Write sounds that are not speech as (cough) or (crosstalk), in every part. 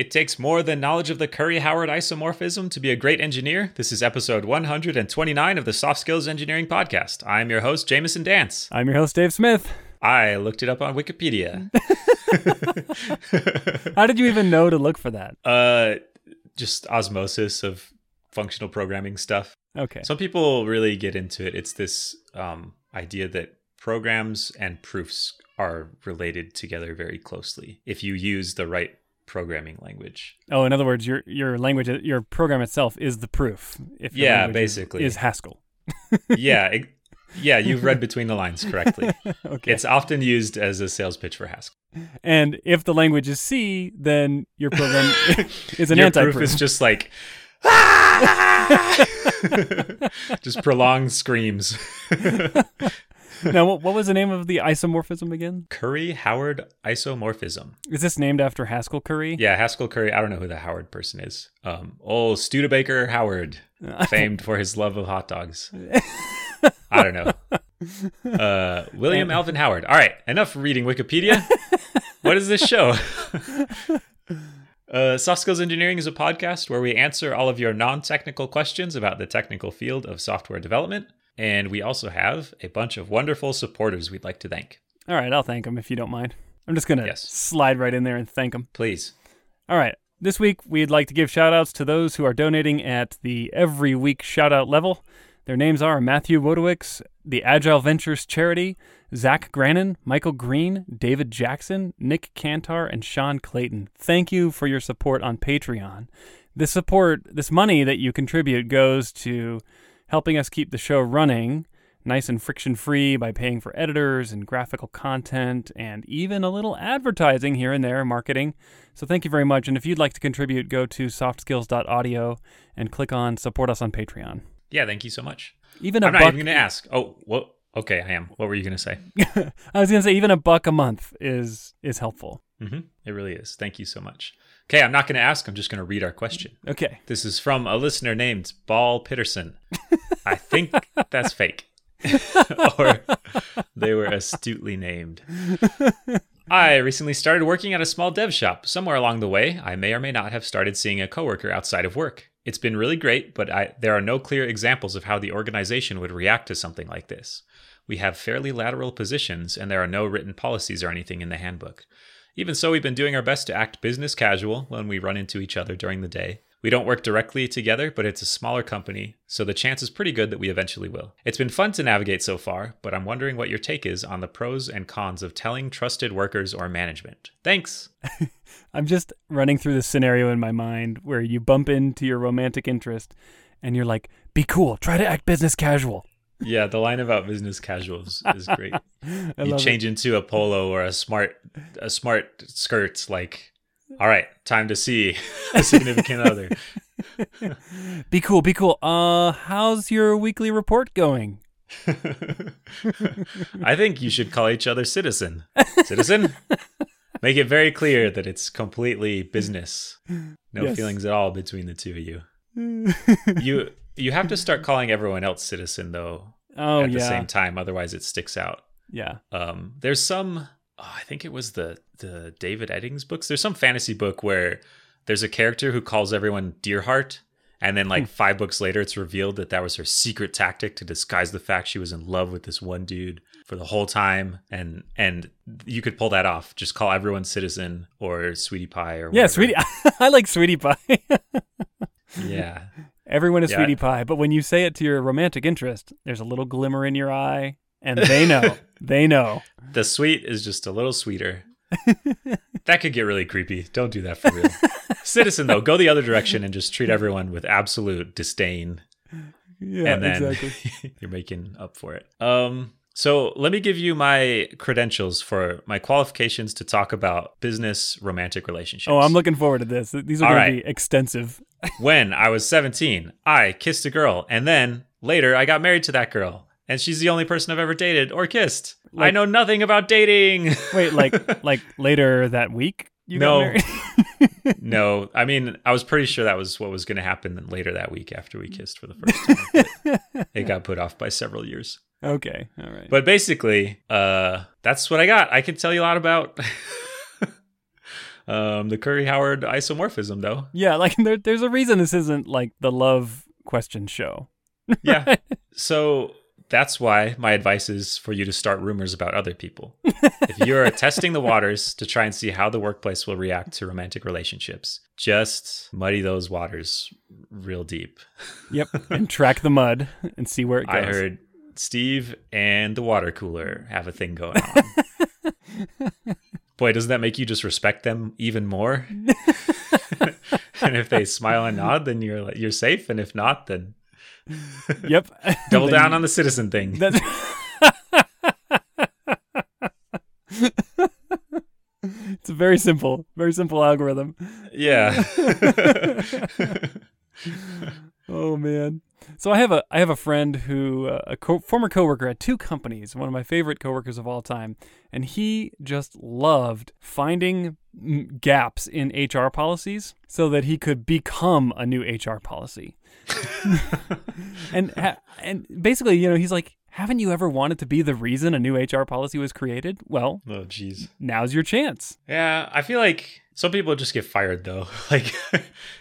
It takes more than knowledge of the Curry Howard isomorphism to be a great engineer. This is episode 129 of the Soft Skills Engineering Podcast. I'm your host, Jamison Dance. I'm your host, Dave Smith. I looked it up on Wikipedia. (laughs) (laughs) How did you even know to look for that? uh, just osmosis of functional programming stuff. Okay. Some people really get into it. It's this um, idea that programs and proofs are related together very closely if you use the right programming language. Oh, in other words, your your language, your program itself is the proof. If Yeah, language is- basically. is Haskell. (laughs) yeah, (laughs) it- yeah, you've read between the lines correctly. (laughs) okay. It's often used as a sales pitch for Haskell. and if the language is C, then your program is an Your anti-proof. proof is just like just prolonged screams. (laughs) now, what, what was the name of the isomorphism again? Curry Howard isomorphism. Is this named after Haskell Curry? Yeah, Haskell Curry. I don't know who the Howard person is. Um, oh, Studebaker Howard, (laughs) famed for his love of hot dogs. (laughs) I don't know. Uh, William Alvin Howard. All right, enough reading Wikipedia. what is this show? Uh, Soft Skills Engineering is a podcast where we answer all of your non technical questions about the technical field of software development. And we also have a bunch of wonderful supporters we'd like to thank. All right, I'll thank them if you don't mind. I'm just gonna Yes. slide right in there and thank them. Please. All right. This week, we'd like to give shout outs to those who are donating at the every week shout out level. Their names are Matthew Wodowicz, the Agile Ventures Charity, Zach Grannon, Michael Green, David Jackson, Nick Cantar, and Sean Clayton. Thank you for your support on Patreon. This support, this money that you contribute, goes to helping us keep the show running nice and friction free by paying for editors and graphical content and even a little advertising here and there, marketing. So thank you very much. And if you'd like to contribute, go to softskills.audio and click on support us on Patreon. Yeah, thank you so much. Even a I'm not buck. even going to ask. Oh, well, okay, I am. What were you going to say? (laughs) I was gonna say even a buck a month is is helpful. hmm It really is. Thank you so much. Okay, I'm not going to ask. I'm just going to read our question. Okay. This is from a listener named Ball Pitterson. I think that's fake. (laughs) or they were astutely named. I recently started working at a small dev shop. Somewhere along the way, I may or may not have started seeing a coworker outside of work. It's been really great, but I, there are no clear examples of how the organization would react to something like this. We have fairly lateral positions, and there are no written policies or anything in the handbook. Even so, we've been doing our best to act business casual when we run into each other during the day. We don't work directly together, but it's a smaller company, so the chance is pretty good that we eventually will. It's been fun to navigate so far, but I'm wondering what your take is on the pros and cons of telling trusted workers or management. Thanks! (laughs) I'm just running through the scenario in my mind where you bump into your romantic interest and you're like, be cool, try to act business casual. Yeah, the line about business casuals is great. (laughs) You change into a polo or a smart a smart skirt like all right, time to see (laughs) a significant other. (laughs) Be cool, be cool. Uh, how's your weekly report going? I think you should call each other citizen. Citizen? Make it very clear that it's completely business. No Yes. feelings at all between the two of you. You you have to start calling everyone else citizen though oh at the same time otherwise it sticks out. yeah. Um there's some oh, I think it was the the David Eddings books. There's some fantasy book where there's a character who calls everyone Deerheart and then Hmm. like 5 books later it's revealed that that was her secret tactic to disguise the fact she was in love with this one dude for the whole time and and you could pull that off. Just call everyone citizen or sweetie pie or Yeah, whatever. sweetie. (laughs) I like sweetie pie. (laughs) Yeah. Everyone is Yeah. sweetie pie, but when you say it to your romantic interest, there's a little glimmer in your eye, and they know. (laughs) they know. The sweet is just a little sweeter. that could get really creepy. Don't do that for real. (laughs) Citizen though, go the other direction and just treat everyone with absolute disdain Yeah, and then exactly. (laughs) you're making up for it. Um so let me give you my credentials for my qualifications to talk about business romantic relationships. Oh, I'm looking forward to this. These are going right. to be extensive. (laughs) when I was 17, I kissed a girl and then later I got married to that girl. And she's the only person I've ever dated or kissed. I know nothing about dating. Wait, like (laughs) like later that week you got No. (laughs) (laughs) No, I mean, I was pretty sure that was what was going to happen later that week after we kissed for the first time. (laughs) it got put off by several years. okay, all right. But basically, uh, that's what I got. I can tell you a lot about (laughs) um, the Curry Howard isomorphism, though. Yeah, like there, there's a reason this isn't like the love question show. Yeah. so that's why my advice is for you to start rumors about other people. if you're (laughs) testing the waters to try and see how the workplace will react to romantic relationships, just muddy those waters real deep. Yep, (laughs) and track the mud and see where it goes. I heard Steve and the water cooler have a thing going on. (laughs) Boy, doesn't that make you just respect them even more? and if they smile and nod, then you're you're safe, and if not, then Yep. (laughs) double down on the citizen thing. That's (laughs) (laughs) It's a very simple, very simple algorithm. yeah. Oh man. So I have a I have a friend who uh, a co- former coworker at two companies, one of my favorite coworkers of all time, and he just loved finding gaps in HR policies so that he could become a new HR policy. (laughs) (laughs) and ha- and basically, you know, he's like, "Haven't you ever wanted to be the reason a new HR policy was created? Well, oh, jeez. now's your chance." Yeah, I feel like some people just get fired though. (laughs) Like,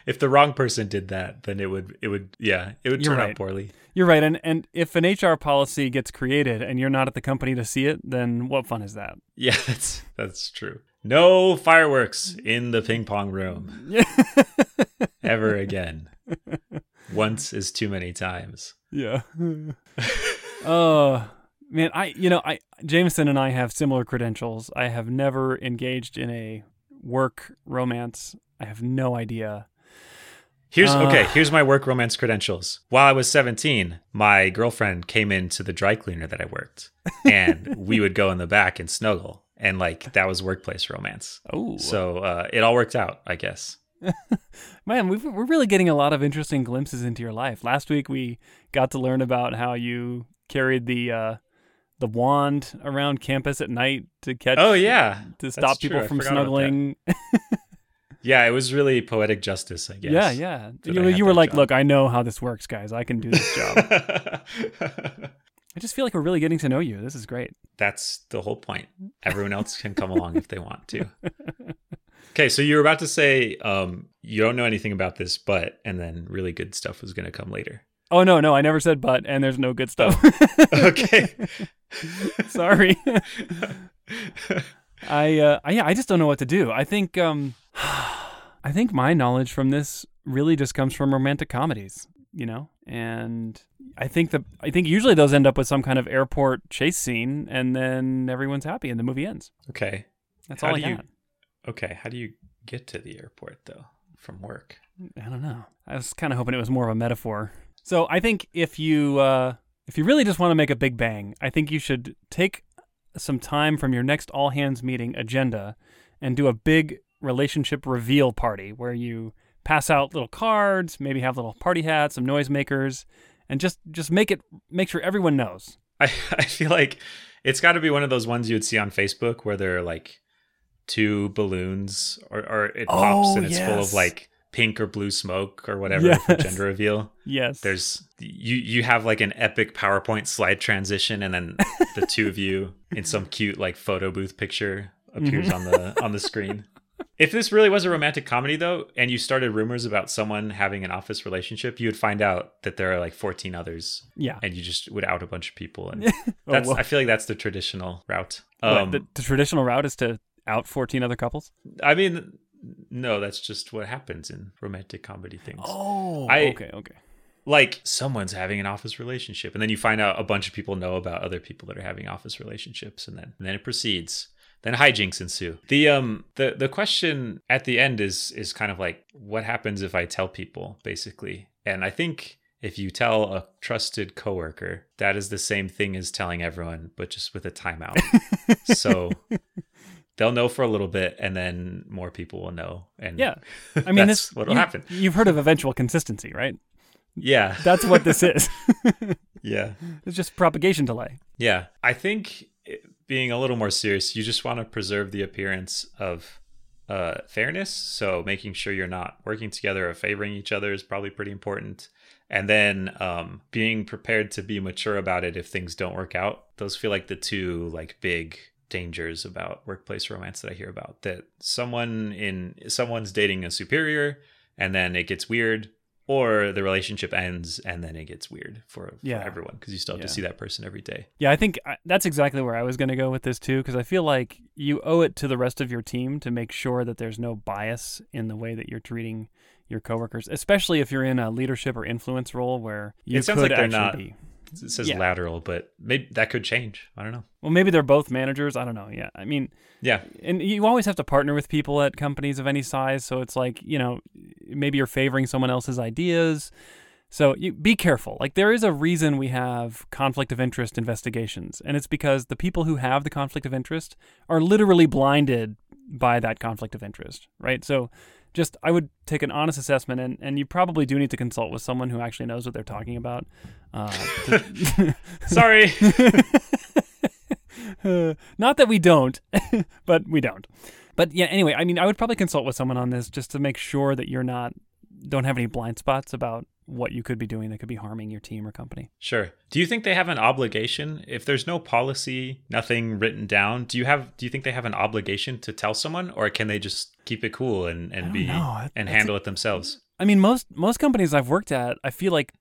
if the wrong person did that, then it would, it would, yeah, it would You're turn right. out poorly. You're right, and and if an HR policy gets created and you're not at the company to see it, then what fun is that? (laughs) Yeah, that's that's true. No fireworks in the ping pong room (laughs) ever again. Once is too many times. Yeah. Uh man, I you know, I Jamison and I have similar credentials. I have never engaged in a work romance. I have no idea. Here's Uh. okay. Here's my work romance credentials. While I was 17, my girlfriend came into the dry cleaner that I worked, and (laughs) we would go in the back and snuggle, and like that was workplace romance. Oh, So uh, it all worked out, I guess. (laughs) man, we've, we're really getting a lot of interesting glimpses into your life. Last week we got to learn about how you carried the uh, the wand around campus at night to catch. Oh yeah, to stop true. people I from forgot about that. snuggling. (laughs) yeah. It was really poetic justice, I guess. Yeah, yeah. You, you were like, job. look, I know how this works, guys. I can do this job. (laughs) I just feel like we're really getting to know you. This is great. That's the whole point. Everyone else can come along if they want to. Okay, so you were about to say um, you don't know anything about this, but and then really good stuff was going to come later. Oh no, no, I never said but, and there's no good stuff. (laughs) Okay. Sorry. (laughs) I uh, I, yeah, I just don't know what to do. I think um, (sighs) I think my knowledge from this really just comes from romantic comedies, you know, and I think the I think usually those end up with some kind of airport chase scene, and then everyone's happy, and the movie ends. okay. That's How all I do you- got. Okay. How do you get to the airport though from work? I don't know. I was kind of hoping it was more of a metaphor. So I think if you uh, if you really just want to make a big bang, I think you should take some time from your next all hands meeting agenda and do a big relationship reveal party where you pass out little cards, maybe have little party hats, some noisemakers, and just just make it make sure everyone knows. (laughs) I I feel like it's got to be one of those ones you would see on Facebook where there are like two balloons or, or it pops Oh, and it's full of like pink or blue smoke or whatever for gender reveal. Yes. There's you you have like an epic PowerPoint slide transition and then the two of you in some cute like photo booth picture appears on the on the screen. If this really was a romantic comedy though and you started rumors about someone having an office relationship, you would find out that there are like 14 others yeah. and you just would out a bunch of people and (laughs) Oh, that's well, I feel like that's the traditional route. what, Um the, the traditional route is to out 14 other couples. I mean no, that's just what happens in romantic comedy things. Oh, I- okay, okay. like someone's having an office relationship and then you find out a bunch of people know about other people that are having office relationships and then and then it proceeds then hijinks ensue the um the the question at the end is is kind of like what happens if i tell people basically and i think if you tell a trusted coworker that is the same thing as telling everyone but just with a timeout (laughs) so they'll know for a little bit and then more people will know and Yeah. (laughs) I mean, that's this what'll you, happen You've heard of eventual consistency, right? yeah That's what this is. (laughs) (laughs) yeah it's just propagation delay. Yeah, I think it- being a little more serious, you just want to preserve the appearance of uh, fairness. So making sure you're not working together or favoring each other is probably pretty important. And then um, being prepared to be mature about it if things don't work out. Those feel like the two like big dangers about workplace romance that I hear about that someone in someone's dating a superior and then it gets weird or the relationship ends and then it gets weird for, Yeah. everyone because you still have Yeah. to see that person every day. Yeah, I think I- that's exactly where I was going to go with this too, because I feel like you owe it to the rest of your team to make sure that there's no bias in the way that you're treating your coworkers, especially if you're in a leadership or influence role where you It sounds could like they're actually not- be. It says Yeah. lateral, but maybe that could change. I don't know. Well, maybe they're both managers. I don't know. Yeah, I mean, Yeah. and you always have to partner with people at companies of any size. So it's like you know, maybe you're favoring someone else's ideas. So you be careful. Like there is a reason we have conflict of interest investigations, and it's because the people who have the conflict of interest are literally blinded by that conflict of interest, right? So just I would take an honest assessment, and, and you probably do need to consult with someone who actually knows what they're talking about. Uh, to- (laughs) Sorry. Uh, (laughs) not that we don't, (laughs) but we don't. But yeah, anyway, I mean, I would probably consult with someone on this just to make sure that you're not don't have any blind spots about what you could be doing that could be harming your team or company. Sure. Do you think they have an obligation if there's no policy, nothing written down? Do you have do you think they have an obligation to tell someone or can they just keep it cool and and be know. And that's handle it themselves? I mean, most most companies I've worked at, I feel like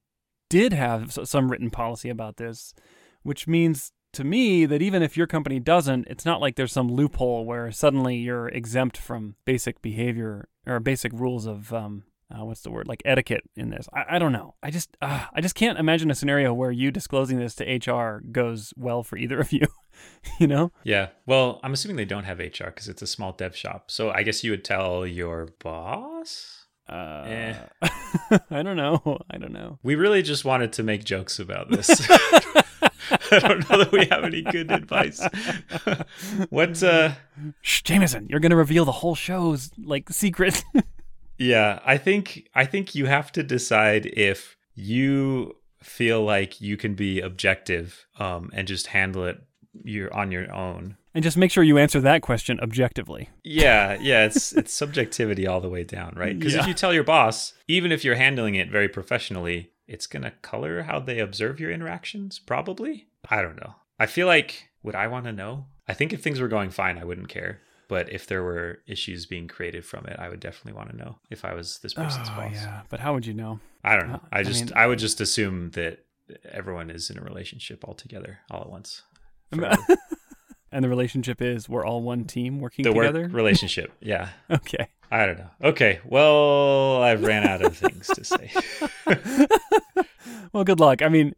did have some written policy about this, which means to me that even if your company doesn't, it's not like there's some loophole where suddenly you're exempt from basic behavior or basic rules of um, uh, what's the word like etiquette in this. I, I don't know. I just uh, I just can't imagine a scenario where you disclosing this to HR goes well for either of you. (laughs) you know? Yeah. Well, I'm assuming they don't have HR because it's a small dev shop. So I guess you would tell your boss. Uh, Eh. (laughs) I don't know. I don't know. We really just wanted to make jokes about this. (laughs) I don't know that we have any good advice. what uh Shh, Jamison, you're gonna reveal the whole show's like secret. Yeah, I think I think you have to decide if you feel like you can be objective um, and just handle it you're on your own. and just make sure you answer that question objectively. Yeah, (laughs) yeah, it's it's subjectivity all the way down, right? Because Yeah. if you tell your boss, even if you're handling it very professionally, it's gonna color how they observe your interactions. Probably. I don't know. I feel like would I want to know? I think if things were going fine, I wouldn't care. But if there were issues being created from it, I would definitely want to know if I was this person's boss. Oh, yeah, but how would you know? I don't know. Uh, I I just mean- I would just assume that everyone is in a relationship all together all at once. (laughs) And the relationship is we're all one team working the together. work relationship. (laughs) Yeah. okay. I don't know. Okay. Well, I've ran out of things to say. (laughs) Well, good luck. I mean,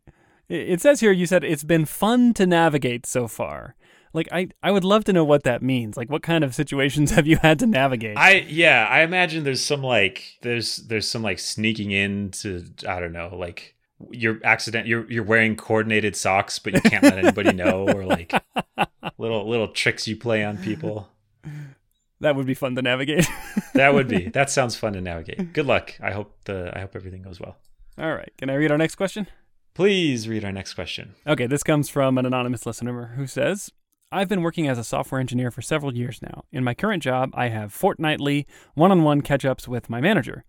it says here you said it's been fun to navigate so far. Like I, I would love to know what that means. Like, what kind of situations (laughs) have you had to navigate? I yeah, I imagine there's some like there's there's some like sneaking into I don't know, like you're accident you're you're wearing coordinated socks but you can't let anybody know (laughs) or like little little tricks you play on people. that would be fun to navigate. (laughs) That would be that sounds fun to navigate. Good luck. I hope the I hope everything goes well. all right. Can I read our next question? Please read our next question. Okay, this comes from an anonymous listener who says, I've been working as a software engineer for several years now. In my current job, I have fortnightly one on one catch ups with my manager.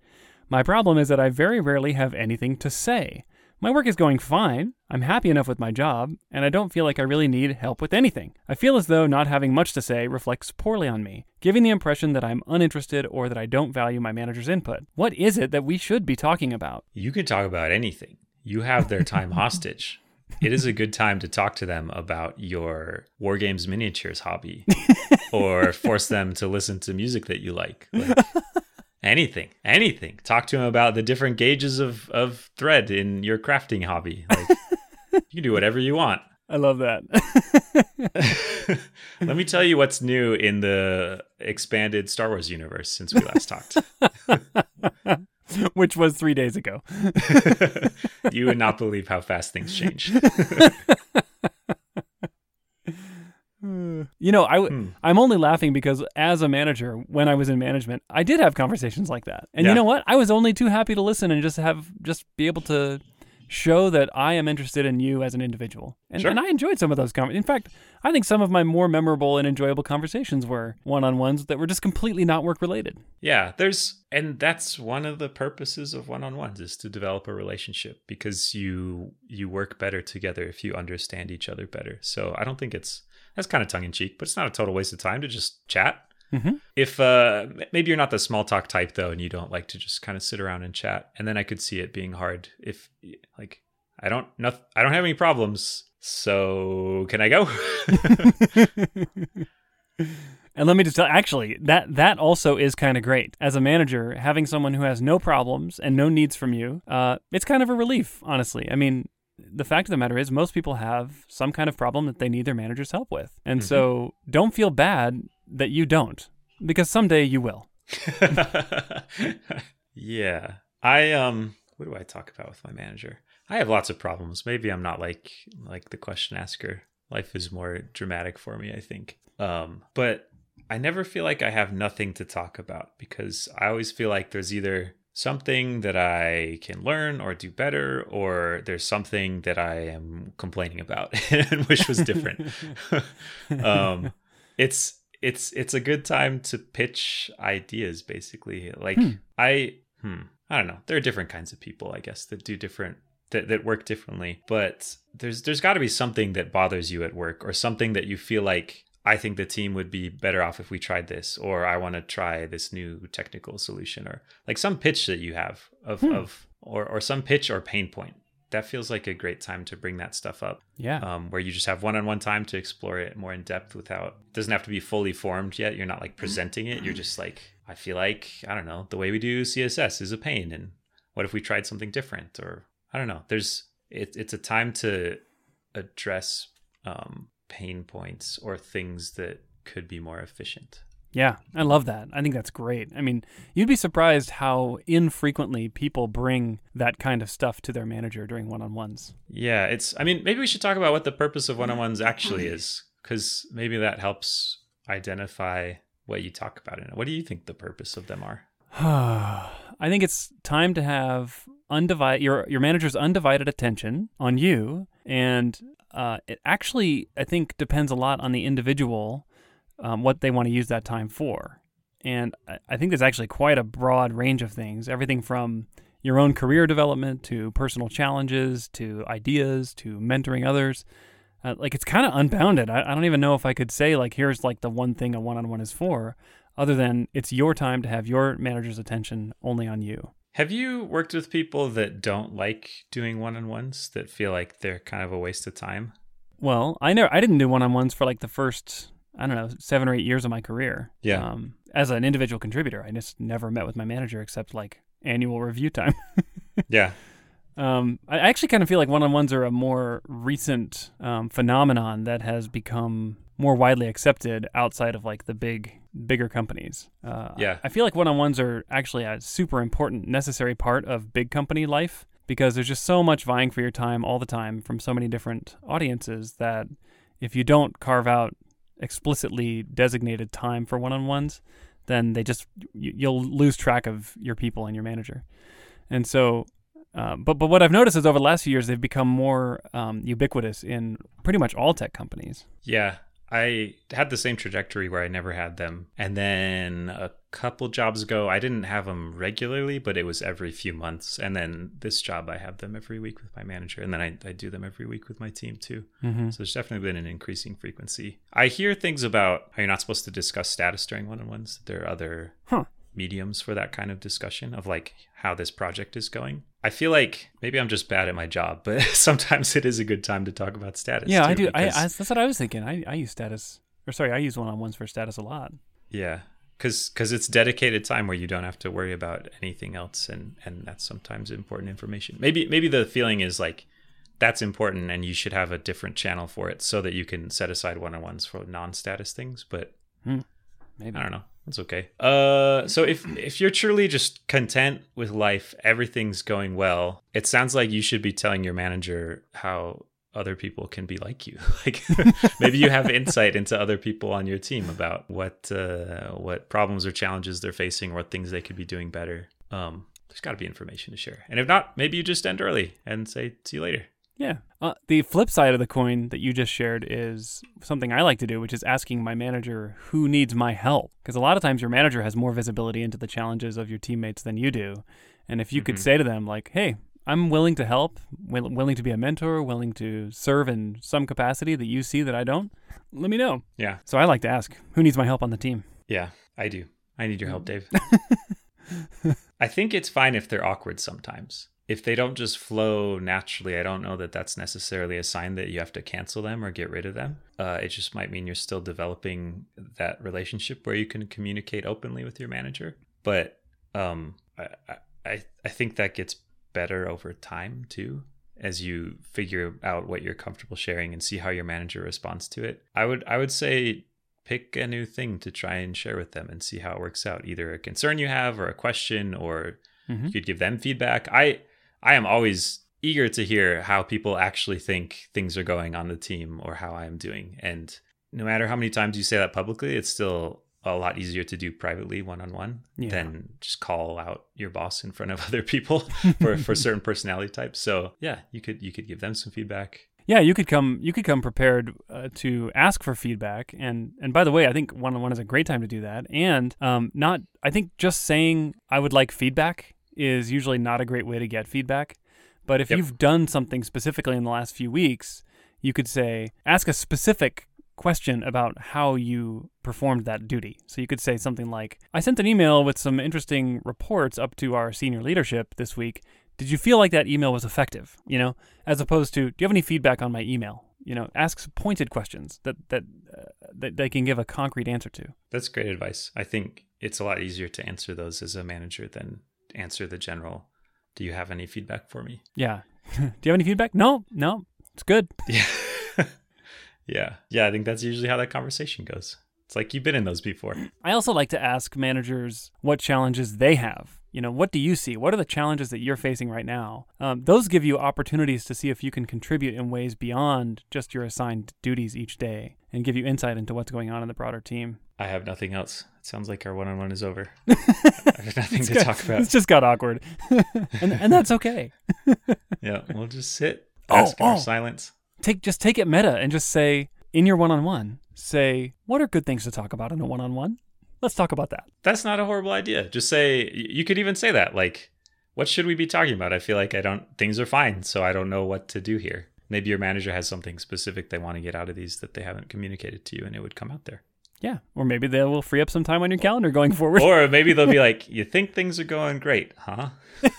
My problem is that I very rarely have anything to say. My work is going fine, I'm happy enough with my job, and I don't feel like I really need help with anything. I feel as though not having much to say reflects poorly on me, giving the impression that I'm uninterested or that I don't value my manager's input. What is it that we should be talking about? You can talk about anything. You have their time (laughs) hostage. It is a good time to talk to them about your War Games miniatures hobby (laughs) or force them to listen to music that you like. Like, (laughs) anything, anything. Talk to them about the different gauges of, of thread in your crafting hobby. Like, you can do whatever you want. (laughs) I love that. Let me tell you what's new in the expanded Star Wars universe since we last talked. (laughs) Which was three days ago. (laughs) you would not believe how fast things change. (laughs) You know, I w- Hmm. I'm only laughing because as a manager, when I was in management, I did have conversations like that. And Yeah. you know what? I was only too happy to listen and just have just be able to show that I am interested in you as an individual. And, Sure. and I enjoyed some of those conversations. In fact, I think some of my more memorable and enjoyable conversations were one-on-ones that were just completely not work related. Yeah, there's and that's one of the purposes of one-on-ones is to develop a relationship because you you work better together if you understand each other better. So I don't think it's that's kind of tongue in cheek, but it's not a total waste of time to just chat. Mhm. If uh, maybe you're not the small talk type though, and you don't like to just kind of sit around and chat, and then I could see it being hard if like I don't no, I don't have any problems, so can I go? (laughs) And let me just tell actually that that also is kind of great as a manager having someone who has no problems and no needs from you. Uh, it's kind of a relief, honestly. I mean, the fact of the matter is most people have some kind of problem that they need their manager's help with, and Mhm. so don't feel bad that you don't because someday you will. (laughs) yeah. I um what do I talk about with my manager? I have lots of problems. Maybe I'm not like like the question asker. Life is more dramatic for me, I think. Um but I never feel like I have nothing to talk about because I always feel like there's either something that I can learn or do better or there's something that I am complaining about (laughs) and wish was different. (laughs) um it's it's it's a good time to pitch ideas basically like Hmm. i hmm i don't know there are different kinds of people i guess that do different that, that work differently but there's there's got to be something that bothers you at work or something that you feel like i think the team would be better off if we tried this or i want to try this new technical solution or like some pitch that you have of Hmm. of or or some pitch or pain point that feels like a great time to bring that stuff up. Yeah. um, where you just have one-on-one time to explore it more in depth without it doesn't have to be fully formed yet. You're not like presenting it. You're just like i feel like i don't know the way we do css is a pain. And what if we tried something different? Or i don't know. There's it, it's a time to address um, pain points or things that could be more efficient Yeah, I love that. I think that's great. I mean, you'd be surprised how infrequently people bring that kind of stuff to their manager during one on ones. yeah it's i mean maybe we should talk about what the purpose of one-on-ones actually (laughs) is because maybe that helps identify what you talk about in it what do you think the purpose of them are (sighs) I think it's time to have undivided your your manager's undivided attention on you, and uh, it actually I think depends a lot on the individual um, what they want to use that time for, and I, think there's actually quite a broad range of things, everything from your own career development to personal challenges to ideas to mentoring others. Uh, like it's kind of unbounded. I, I don't even know if I could say like here's like the one thing a one-on-one is for, other than it's your time to have your manager's attention only on you. Have you worked with people that don't like doing one-on-ones that feel like they're kind of a waste of time? Well, I never, I didn't do one-on-ones for like the first, I don't know, seven or eight years of my career. Yeah. Um, as an individual contributor, I just never met with my manager except like annual review time. (laughs) Yeah. Um, I actually kind of feel like one-on-ones are a more recent um, phenomenon that has become more widely accepted outside of like the big, bigger companies. Uh, Yeah. I feel like one-on-ones are actually a super important, necessary part of big company life because there's just so much vying for your time all the time from so many different audiences that if you don't carve out explicitly designated time for one-on-ones, then they just you, you'll lose track of your people and your manager. And so, uh, but but what I've noticed is over the last few years they've become more um, ubiquitous in pretty much all tech companies. Yeah. I had the same trajectory where I never had them. And then a couple jobs ago, I didn't have them regularly, but it was every few months. And then this job, I have them every week with my manager. And then I, I do them every week with my team too. Mm-hmm. So there's definitely been an increasing frequency. I hear things about how you're not supposed to discuss status during one on ones. There are other Huh. Mediums for that kind of discussion of like how this project is going. I feel like maybe I'm just bad at my job, but (laughs) sometimes it is a good time to talk about status. Yeah, I do. I, I that's what I was thinking. I, I use status, or sorry, I use one-on-ones for status a lot. Yeah, because because it's dedicated time where you don't have to worry about anything else, and and that's sometimes important information. Maybe maybe the feeling is like that's important, and you should have a different channel for it so that you can set aside one on ones for non-status things. But hmm, Maybe. I don't know. That's okay. Uh, so if if you're truly just content with life, everything's going well. It sounds like you should be telling your manager how other people can be like you. (laughs) like maybe you have insight into other people on your team about what uh, what problems or challenges they're facing, or what things they could be doing better. Um, there's got to be information to share. And if not, maybe you just end early and say see you later. Yeah. Uh, the flip side of the coin that you just shared is something I like to do, which is asking my manager who needs my help. Because a lot of times your manager has more visibility into the challenges of your teammates than you do. And if you could Mhm. say to them, like, hey, I'm willing to help, will, willing to be a mentor, willing to serve in some capacity that you see that I don't. Let me know. Yeah. So I like to ask, who needs my help on the team? Yeah, I do. I need your help, (laughs) Dave. I think it's fine if they're awkward sometimes. If they don't just flow naturally, I don't know that that's necessarily a sign that you have to cancel them or get rid of them. Uh, it just might mean you're still developing that relationship where you can communicate openly with your manager. But um, I, I, I think that gets better over time too as you figure out what you're comfortable sharing and see how your manager responds to it. I would I would say pick a new thing to try and share with them and see how it works out. Either a concern you have or a question or Mhm. you could give them feedback. I I am always eager to hear how people actually think things are going on the team or how I am doing. And no matter how many times you say that publicly, it's still a lot easier to do privately one on one than just call out your boss in front of (laughs) other people for, for (laughs) certain personality types. So yeah, you could you could give them some feedback. Yeah, you could come. You could come prepared uh, to ask for feedback, and and by the way, I think one on one is a great time to do that. And um, not, I think just saying I would like feedback is usually not a great way to get feedback. But if Yep. you've done something specifically in the last few weeks, you could say ask a specific question about how you performed that duty. So you could say something like, "I sent an email with some interesting reports up to our senior leadership this week." Did you feel like that email was effective? You know, as opposed to, do you have any feedback on my email? You know, ask pointed questions that that uh, that they can give a concrete answer to. That's great advice. I think it's a lot easier to answer those as a manager than answer the general. Do you have any feedback for me? Yeah. (laughs) do you have any feedback? No, no, it's good. (laughs) Yeah. yeah. Yeah. I think that's usually how that conversation goes. It's like you've been in those before. I also like to ask managers what challenges they have. You know, what do you see? What are the challenges that you're facing right now? Um, those give you opportunities to see if you can contribute in ways beyond just your assigned duties each day and give you insight into what's going on in the broader team. I have nothing else. It sounds like our one on one is over. (laughs) Nothing to got- talk about. It's just got awkward. (laughs) and, and that's okay. (laughs) Yeah. We'll just sit, Oh, ask our oh. silence. take just take it meta and just say in your one-on-one say what are good things to talk about in a one-on-one let's talk about that That's not a horrible idea. Just say, you could even say that. Like, what should we be talking about? I feel like I don't, things are fine. So I don't know what to do here. Maybe your manager has something specific they want to get out of these that they haven't communicated to you and it would come out there. Yeah or maybe they will free up some time on your calendar going forward. Or (laughs) maybe they'll be like, you think things are going great, huh?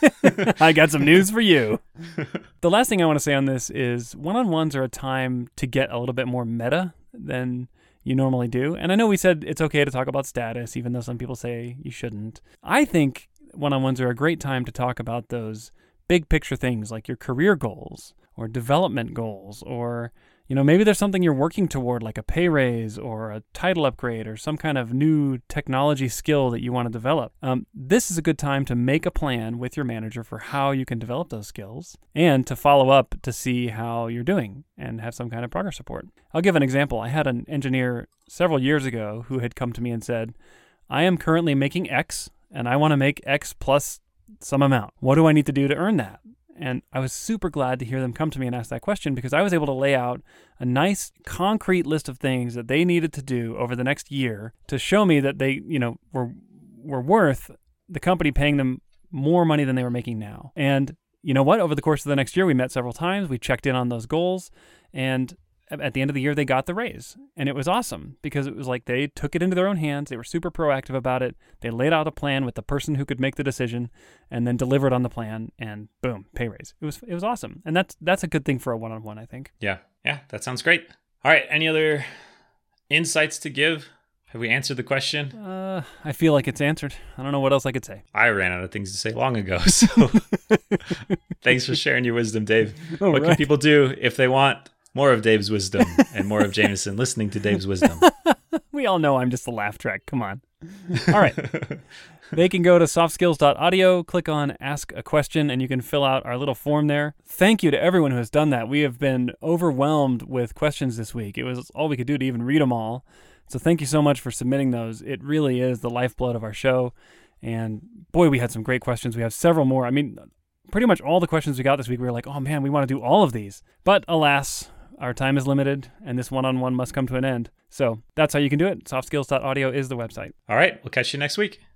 (laughs) i got some news for you. (laughs) The last thing i want to say on this is one-on-ones are a time to get a little bit more meta than you normally do. And i know we said it's okay to talk about status even though some people say you shouldn't. I think one-on-ones are a great time to talk about those big picture things like your career goals or development goals or you know maybe there's something you're working toward like a pay raise or a title upgrade or some kind of new technology skill that you want to develop. Um, this is a good time to make a plan with your manager for how you can develop those skills and to follow up to see how you're doing and have some kind of progress report. I'll give an example. I had an engineer several years ago who had come to me and said i am currently making x and i want to make x plus some amount. What do i need to do to earn that and I was super glad to hear them come to me and ask that question because I was able to lay out a nice concrete list of things that they needed to do over the next year to show me that they, you know, were were worth the company paying them more money than they were making now. And you know what? Over the course of the next year, we met several times. We checked in on those goals, and at the end of the year, they got the raise, and it was awesome because it was like they took it into their own hands. They were super proactive about it. They laid out a plan with the person who could make the decision, and then delivered on the plan, and boom, pay raise. It was it was awesome, and that's that's a good thing for a one on one, I think. Yeah. Yeah. That sounds great. All right. Any other insights to give? Have we answered the question? Uh, I feel like it's answered. I don't know what else I could say. I ran out of things to say long ago. (laughs) So (laughs) thanks for sharing your wisdom, Dave. All what can people do if they want more of Dave's wisdom and more of Jamison listening to Dave's wisdom? (laughs) We all know I'm just a laugh track. Come on. All right. They can go to softskills.audio, click on Ask a Question, and you can fill out our little form there. Thank you to everyone who has done that. We have been overwhelmed with questions this week. It was all we could do to even read them all. So thank you so much for submitting those. It really is the lifeblood of our show. And boy, we had some great questions. We have several more. I mean, pretty much all the questions we got this week, we were like, oh man, we want to do all of these. But alas, our time is limited and this one on one must come to an end. So that's how you can do it. Softskills.audio is the website. All right. We'll catch you next week.